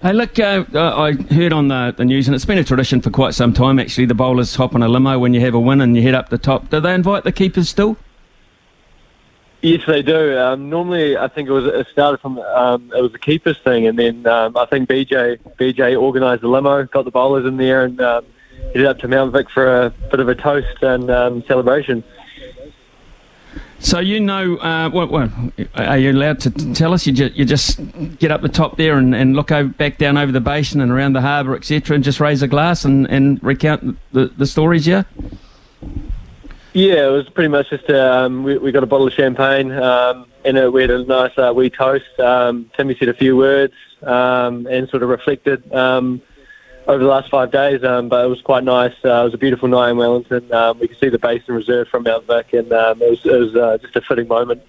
Hey, look, uh, I heard on the, the news, and it's been a tradition for quite some time actually, the bowlers hop on a limo when you have a win and you head up the top. Do they invite the keepers still? Yes, they do. Um, normally, I think it was it started from um, it was a keepers thing, and then um, I think BJ BJ organised the limo, got the bowlers in there, and um, headed up to Mount Vic for a bit of a toast and um, celebration. So you know, uh, what, what, are you allowed to tell us? You just, you just get up the top there and, and look over, back down over the basin and around the harbour, etc., and just raise a glass and, and recount the, the stories, yeah? Yeah, it was pretty much just um, we, we got a bottle of champagne um, and it, we had a nice uh, wee toast. Um, Timmy said a few words um, and sort of reflected um, over the last five days, um, but it was quite nice. Uh, it was a beautiful night in Wellington. Um, we could see the basin reserve from Mount Vic, and um, it was, it was uh, just a fitting moment.